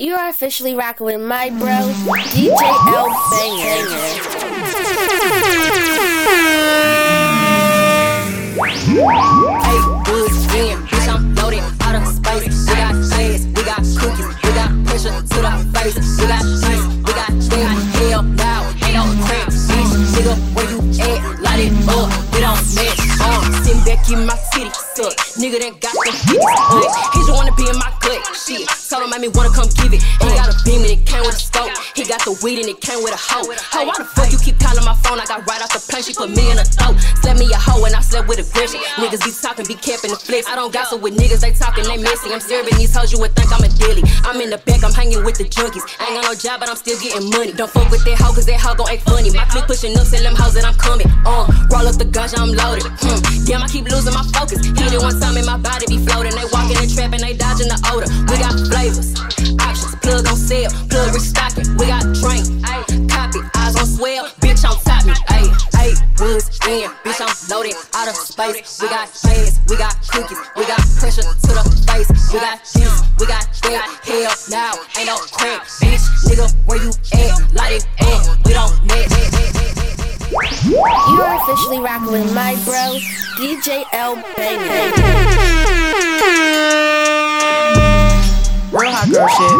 You are officially rocking with my bro, DJ L Banger. Hey, woods in, bitch, I'm loaded out of space. We got shades, we got cookies, we got pressure to the face. We got cheese, we got damn hell now, ain't no crap, bitch. Nigga, where you at? Light it up, we don't mess. Um, sitting back in my city, suck. Nigga that got fitties, uh, He just wanna be in my shit. Told him made me wanna come give it. He got a beam and it came with a scope. He got the weed and it came with a hoe. Hoe, why the fuck you keep calling my phone? I got right off the plane, she put me in a throat. Slept me a hoe and I slept with a aggression. Niggas be talking, be capping the flex. I don't gossip with niggas, they talking, they messy. I'm serving these hoes, you would think I'm a dilly. I'm in the back, I'm hanging with the junkies. I ain't got no job, but I'm still getting money. Don't fuck with that hoe, cause that hoe gon' act funny. My clip pushing up, tell them hoes that I'm coming. Uh, roll up the ganja, I'm loaded. Hmm. Damn, I keep losing my focus. Hit it one time and my body be floating. They walking and trapping, they dodging the odor. We got flavors, options, plug on sale, plug restocking. We got drink, ayy, copy, eyes on swell, bitch on top me, ayy, ayy, woods in, bitch I'm loaded. Out of space. We got shades, we got cookies, we got pressure to the face. We got this, we got that, hell now, ain't no crack, bitch, nigga, where you at? Light it up, we don't net. You are officially rocking with my bro, DJ L Banger. Real hot girl shit.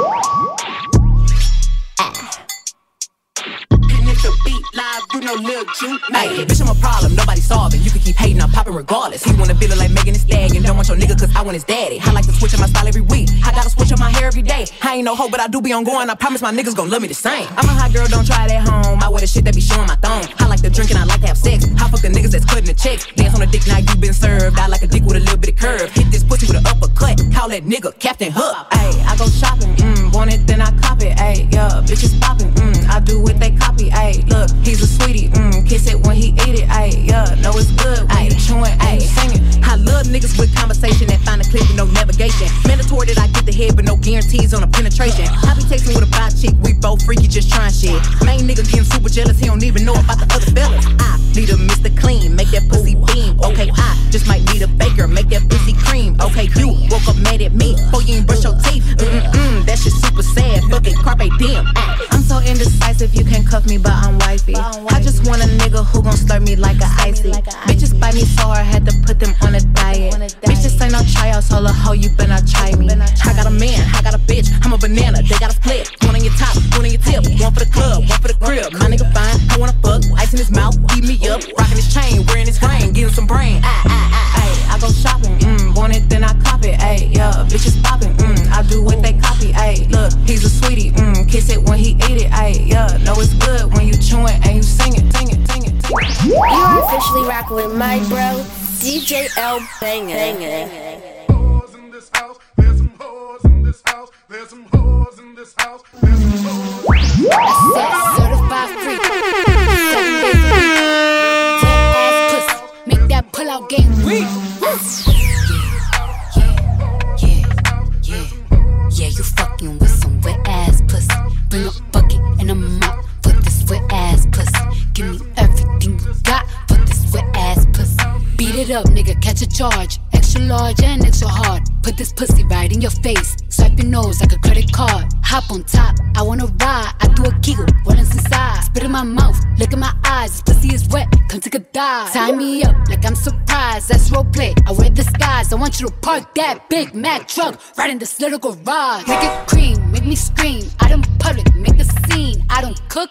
And if the beat live, you know Lil Juke. Hey, bitch, I'm a problem, nobody solving. You can keep hating, I'm popping regardless. He wanna feel it like Megan Thee Stallion. Don't want your nigga cause I want his daddy. I like to switch up my style every week. I gotta switch up my hair every day. I ain't no hoe, but I do be on going. I promise my niggas gon' love me the same. I'm a hot girl, don't try it at home. I wear the shit that be showing my thong. I like to drink and I like to have sex. I fuck the niggas that's cutting the checks. Dance on the dick, now you been served. I like a dick with a little bit of curve. Hit this pussy with an uppercut. Call that nigga Captain Hook. Ayy, I go shopping, mm, want it, then I cop it. Ayy, yeah, bitches popping, mm, I do what they copy. Ayy, look, he's a sweetie, mm, kiss it when he eat it. Ayy, yeah, know it's good when you chewing, ayy, singing. I love niggas with conversation that find a clip with no navigation. Mandatory that I get the head, but no guarantees on a penetration. I be texting with a bi chick, we both freaky, just trying shit. Main nigga getting super jealous, he don't even know about the other fellas. I need a Mr. Clean, make that pussy beam. Okay, I just might need a baker, make that pussy cream. Okay, you woke up mad at me, before you ain't brush your teeth. Mm-mm, that shit super sad, fuck it, carpe diem. I'm so indecisive, you can cuff me, but I'm wifey. I just want a nigga who gon' slurp me like a icy. Bitches bite me so hard, had to put them on a diet. Bitch, this ain't no tryouts, hold a hoe, you better try me. I got a man, I got a bitch, I'm a banana, they got a split. One on your top, one on your tip, one for the club, one for the crib. My nigga fine, I wanna fuck, ice in his mouth, eat me up, rockin' his chain, wearing his ring, getting some brain. Ah, ah, ah, ayy, I go shopping, want it, then I cop it, ayy, yeah, bitches poppin', mm, I do what they copy, ayy, look, he's a sweetie, mm, kiss it when he eat it, ayy, yeah, know it's good when you chewin' and you sing it, sing it, sing it, sing it. You are officially rocking with my bro, DJ L Banger. Whores in this house. There's some whores in this house. There's some whores in this house. There's some whores. This pussy right in your face. Swipe your nose like a credit card. Hop on top, I wanna ride. I do a giggle, is inside? Spit in my mouth, look in my eyes. This pussy is wet, come take a dive. Tie me up like I'm surprised. That's role play. I wear disguise. I want you to park that Big Mac truck right in this little garage. Make it cream, make me scream. Out in public, make a scene. I don't cook.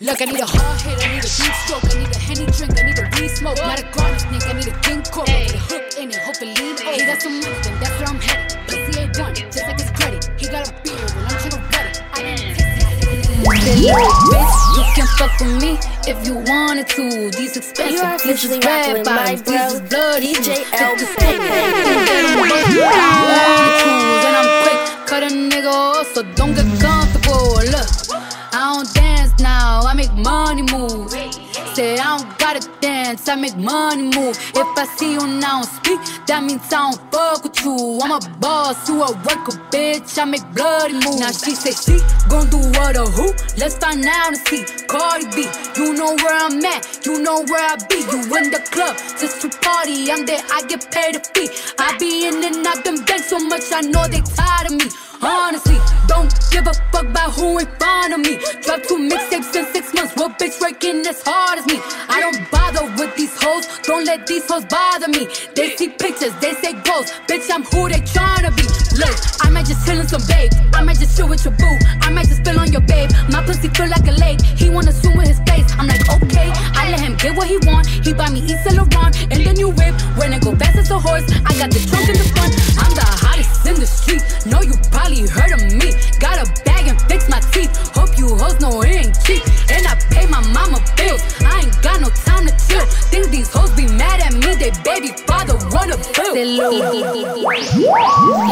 Look, I need a hard hit, I need a deep stroke, I need a henny drink, I need a weed smoke, not a garnish sneak, I need a king I need a hook in it, hope it lean. He got some money, then that's where I'm headed. Pussy ain't done, just like his credit. He got a beard, well I'm tryna wet it. I didn't Bitch, you can fuck with me if you wanted to. These expensive, these is red bottoms, these is bro, blood, I make money move. If I see you now speak, that means I don't fuck with you. I'm a boss, you a worker, bitch. I make bloody moves. Now she say she gon' do what or who? Let's find out and see. Cardi B, you know where I'm at, you know where I be. You in the club just to party. I'm there, I get paid a fee. I be in and out them banks so much, I know they tired of me. Honestly, don't give a fuck about who in front of me. Drop two mixtapes in six months. What bitch working as hard as me? Don't let these hoes bother me. They see pictures, they say goals. Bitch, I'm who they tryna be. Look, I might just chill in some babe. I might just chill with your boo. I might just spill on your babe. My pussy feel like a lake. He wanna swim with his face. I'm like, okay. I let him get what he want. He buy me Yves Saint Laurent and the new whip. When I go fast as a horse, I got the trunk in the front. You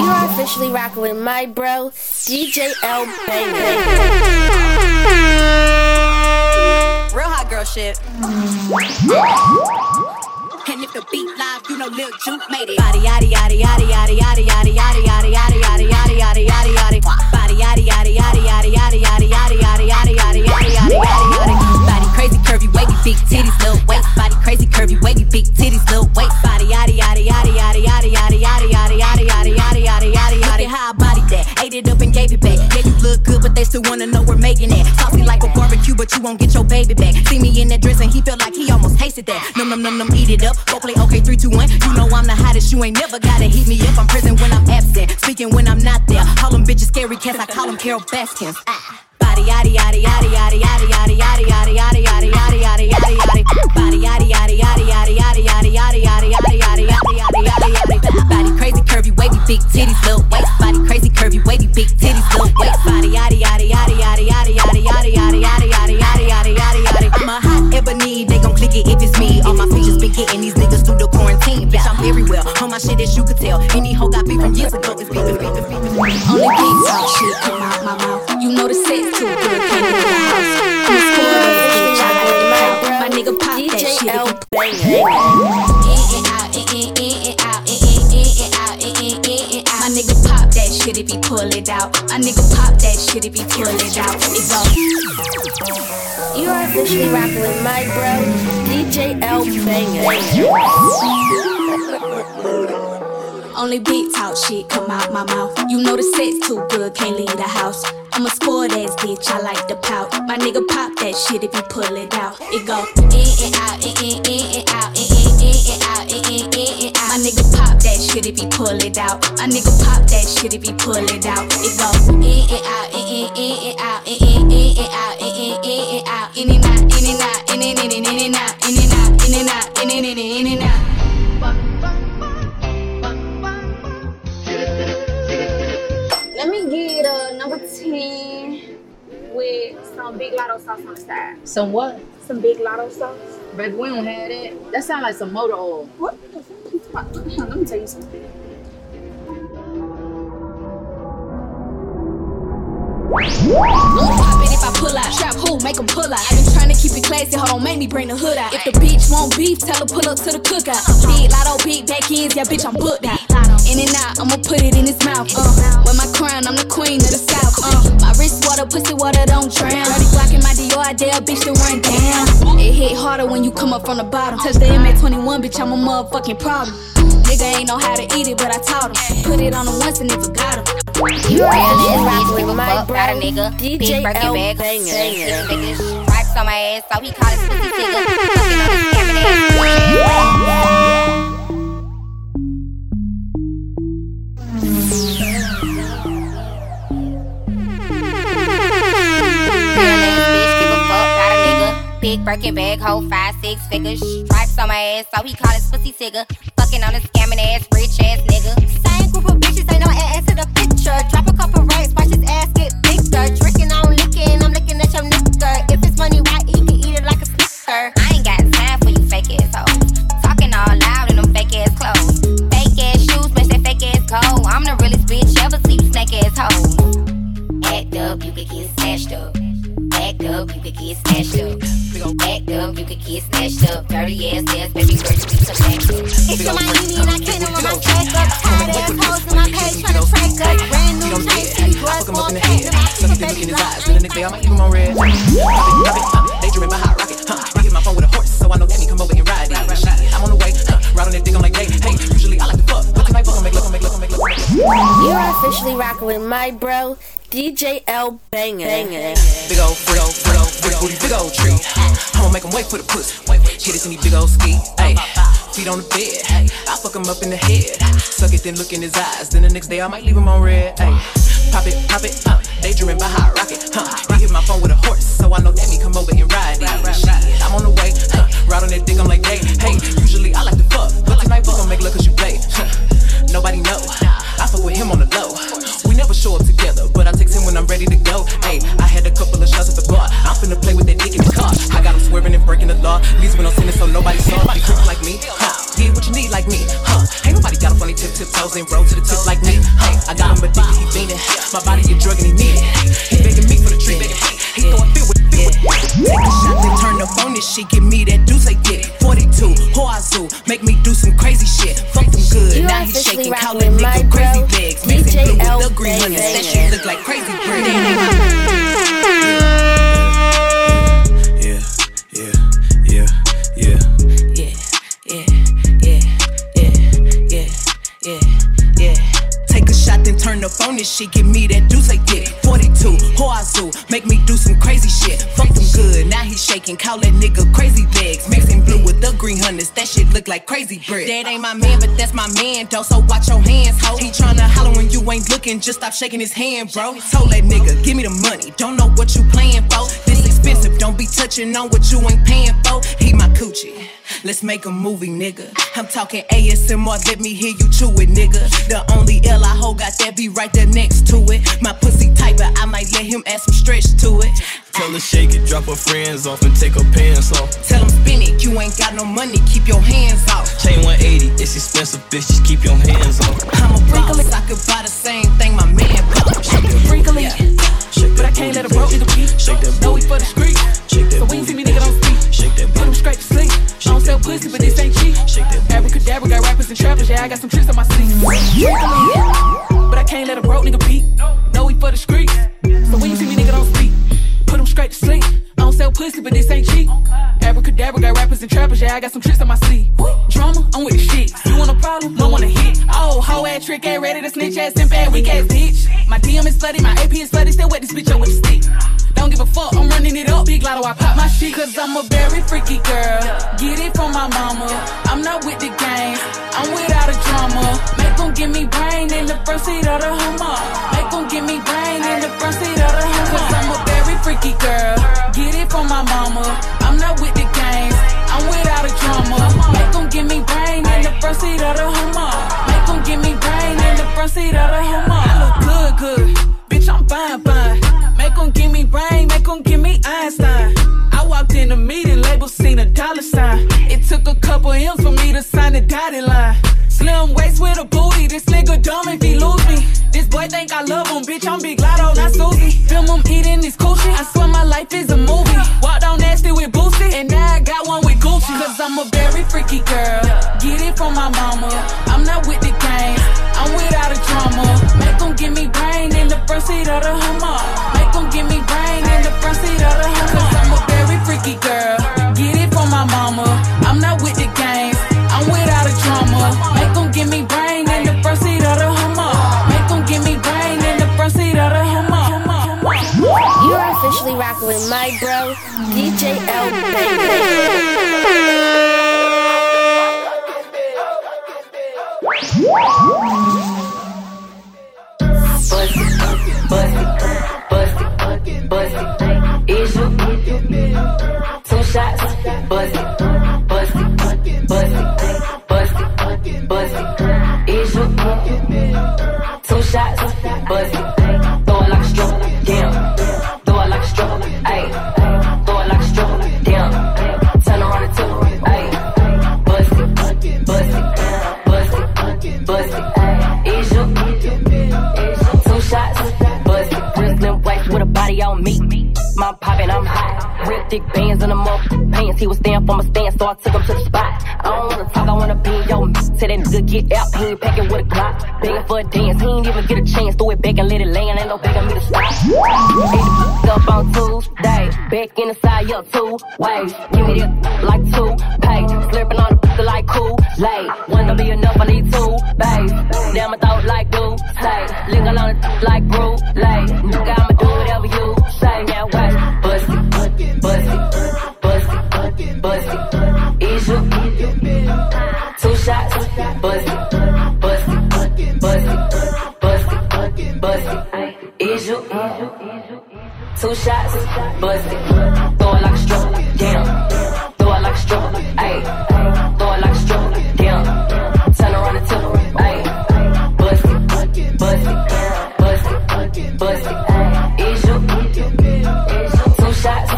are officially rocking with my bro, DJ L. Real hot girl shit. And if the beat live, you know Lil Juke made it. Body yaddy yaddy yaddy yaddy yaddy yaddy yaddy yaddy yaddy yaddy yaddy yaddy yaddy yaddy. Body yaddy yaddy yaddy yaddy yaddy yaddy yaddy yaddy yaddy yaddy yaddy yaddy yaddy yaddy. Body crazy curvy wavy big titties little waist. Body crazy curvy wavy big titties little waist. It up and gave it back. Yeah, you look good, but they still wanna know we're making it. Saucy like a barbecue, but you won't get your baby back. See me in that dress and he felt like he almost tasted that. Num num num num, eat it up. Go play okay, three two one. You know I'm the hottest. You ain't never gotta heat me up. I'm present when I'm absent, speaking when I'm not there. Call them bitches scary cats. I call them Carole Baskins. Ah. Body yaddy yaddy yaddy yaddy yaddy yaddy yaddy yaddy yaddy yaddy yaddy yaddy yaddy yaddy. Yaddy yaddy yaddy yaddy yaddy My nigga pop that shit if he pull it out. My nigga pop that shit if he pull it out. It go. You are officially rocking with my bro, DJ L-Banga. Only big talk shit come out my mouth. You know the sex too good, can't leave the house. I'm a spoiled ass bitch, I like the pout. My nigga pop that shit if he pull it out. It go in and out, in, and out, in, and out, in, in, and out. My nigga pop that shit if he pull it out. My nigga pop that shit if he pull it out. It go in and out, in, in, in, and out, in, in, in, and out, in, in, in, and out, in and out, in and out, in and in, in and out, in and out, in and out, in and in, in and out. Let me get a number 10 with some big Latto sauce on the side. Some what? Some big Latto sauce. Baby, we don't have that. That sounds like some motor oil. What the fuck? I'ma pop it if I pull out. Trap who, make 'em pull out. i been trying to keep it classy, hold on, make me bring the hood out. If the bitch want beef, tell her pull up to the cookout. Big Latto, big back ends, yeah, bitch, I'm booked out. In and out, I'ma put it in his mouth. Uh, with my crown, I'm the queen of the south. My wrist water, pussy water, don't drown. Dirty Glock in my Dior, I dare a bitch to run down. It hit harder when you come up from the bottom. Touch the MA21, bitch, I'm a motherfucking problem. Nigga ain't know how to eat it, but I taught him. Put it on him once and it forgot him. You are officially bitch, rocking give with a my fuck bro, about a nigga. Big DJ Birkin L bag, Banger. six figures, stripes on my ass, so he call his pussy nigga. Birkin bag, hold five, six figures. Stripes on my ass, so he call his pussy tigger. Fucking on his scamming ass, You're officially rocking with my bro, DJ L Banger. Big old freak, big old booty, big old tree. I'ma make 'em wait for the pussy. Hit it in these big old ski. Ayy, feet on the bed. I fuck 'em up in the head. Suck it, then look in his eyes. Then the next day I might leave him on red. Ayy, pop it, pop it, uh. Daydreaming by hot rocket. Huh. He hit my phone with a horse, so I know that me come over and ride it. Shit, I'm on the way. Huh. Ride on that dick, I'm like, hey, hey. Usually I like to fuck, but tonight we gon' make love love 'cause you play. Huh. Nobody know. I fuck with him on the low. We never show up together, but I text him when Call that nigga crazy legs. Mixing blue with the green hunters. That shit look like crazy bread. That ain't my man, but that's my man, though. So watch your hands, ho. He tryna holler when you ain't looking. Just stop shaking his hand, bro. Told that nigga, give me the money. Don't know what you playing for. This expensive, don't be touching on what you ain't paying for. He my. Let's make a movie, nigga. I'm talking ASMR, let me hear you chew it, nigga. The only L I hold got that be right there next to it. My pussy tight, but I might let him add some stretch to it. Tell her shake it, drop her friends off and take her pants off. Tell him spin it, you ain't got no money, keep your hands off. Chain 180, it's expensive, bitch, just keep your hands off. I'm a boss, I could buy the same thing my man bought. Wrinkly, but I can't let a broke nigga beat. Shake that No, we for the street. Shake that So when you see me, nigga, don't speak. Shake that Put 'em straight to sleep. I don't sell pussy, but this ain't cheap. Shake that Abracadabra, got rappers and trappers. Yeah, I got some tricks on my sleeve. But I can't let a broke nigga beat. No, we for the streets. So when you see me, nigga, don't speak. Put 'em straight to sleep. Sell pussy, but this ain't cheap. Abracadabra, got rappers and trappers. Yeah, I got some tricks on my sleeve. Drama, I'm with the shit. You want a problem? Don't want to hit. Oh, hoe ass trick, ain't ready to snitch ass and bad weak ass bitch. My DM is flooded, my AP is flooded. Still wet this bitch up with the stick. Don't give a fuck, I'm running it up. Big Latto, I pop my shit. Cause I'm a very freaky girl. Get it from my mama. I'm not with the games. I'm without a drama. Make them give me brain in the first seat of the Hummer. The front seat of. I look good, good. Bitch, I'm fine, fine. Make them give me brain, make them give me Einstein. I walked in the meeting, label seen a dollar sign. It took a couple M's for me to sign the dotted line. Slim waist with a booty, this nigga dumb if he lose me. This boy think I love him, bitch, I'm Big Latto, not Susie. Film him eating this coochie, I swear my life is a movie. Walked on nasty with Boosie, and now I got one with Gucci. Cause I'm a very freaky girl, get it from my mama. Seat of the Hummer. Make them give me brain in the front seat of the Hummer. Cause I'm a very freaky girl, get it from my mama. I'm not with the games, I'm without a drama. Make them give me brain in the front seat of the Hummer. Make them give me brain in the front seat of the Hummer. You are officially rocking with my bro, DJ L Banger. shots. Bust it, bust it, bust it, bust it, bust it. Is your two shots? Bust it, throw it like a stroke, damn. Throw it like a stroke, ayy. Throw it like a stroke, damn. Turn around and tip, ayy. Bust it, bust it, bust it, bust it. Is your two shots? Bust it, bristling waist with a body on me. My poppin', I'm hot. Rip thick bands in the motherfucker things. He was staying for my stance, so I took him to the spot. I don't wanna talk, I wanna be in your mix. Tell that nigga get out, he ain't packing with a Glock. Begging for a dance, he ain't even get a chance. Throw it back and let it land, ain't no begging me to stop. Ate up on Tuesday, back in the side, yeah, two ways. Give me that like two pay, slurping on the like cool late. One don't be enough, I need two bass. Damn, my thought like do say, lick on the like brew late. Nigga, I'm shots, bust it. Throw it like a stroke, damn. Throw it like a stroke, ayy. Throw it like a stroke, damn. Turn around and tip, ayy. Bust it, bust it, bust it, bust it, ayy. Is you, two shots.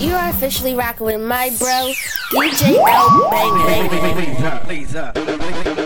You are officially rocking with my bro, DJ L. Bang Bang.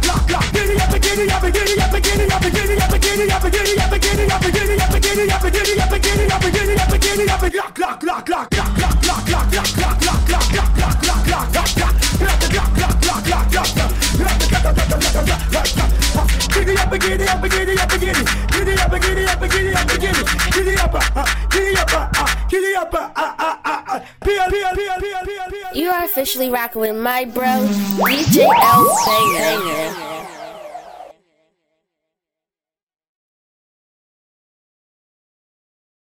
You are officially rocking with my bro, DJ L. Sanger.